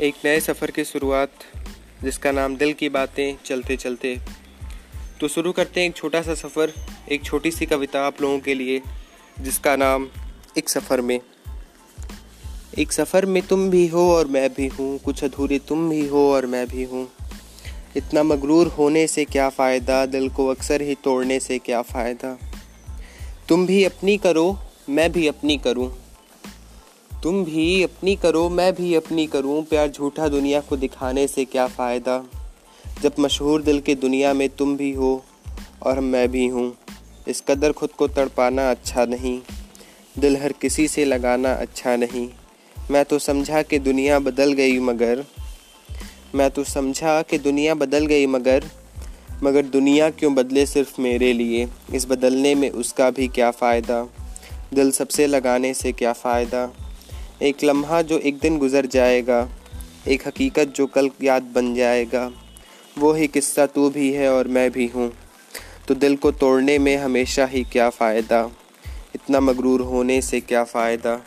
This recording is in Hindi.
एक नए सफ़र की शुरुआत, जिसका नाम दिल की बातें चलते चलते। तो शुरू करते हैं एक छोटा सा सफ़र, एक छोटी सी कविता आप लोगों के लिए, जिसका नाम एक सफ़र में। एक सफ़र में तुम भी हो और मैं भी हूँ, कुछ अधूरे तुम भी हो और मैं भी हूँ। इतना मगरूर होने से क्या फ़ायदा, दिल को अक्सर ही तोड़ने से क्या फ़ायदा। तुम भी अपनी करो, मैं भी अपनी करूँ। तुम भी अपनी करो, मैं भी अपनी करूँ। प्यार झूठा दुनिया को दिखाने से क्या फ़ायदा? जब मशहूर दिल के दुनिया में तुम भी हो और मैं भी हूँ, इस कदर खुद को तड़पाना अच्छा नहीं। दिल हर किसी से लगाना अच्छा नहीं। मैं तो समझा कि दुनिया बदल गई मगर, मैं तो समझा कि दुनिया बदल गई मगर मगर दुनिया क्यों बदले सिर्फ़ मेरे लिए? इस बदलने में उसका भी क्या फ़ायदा? दिल सबसे लगाने से क्या फ़ायदा? एक लम्हा जो एक दिन गुज़र जाएगा, एक हकीकत जो कल याद बन जाएगा। वो ही किस्सा तू भी है और मैं भी हूँ। तो दिल को तोड़ने में हमेशा ही क्या फ़ायदा? इतना मगरूर होने से क्या फ़ायदा?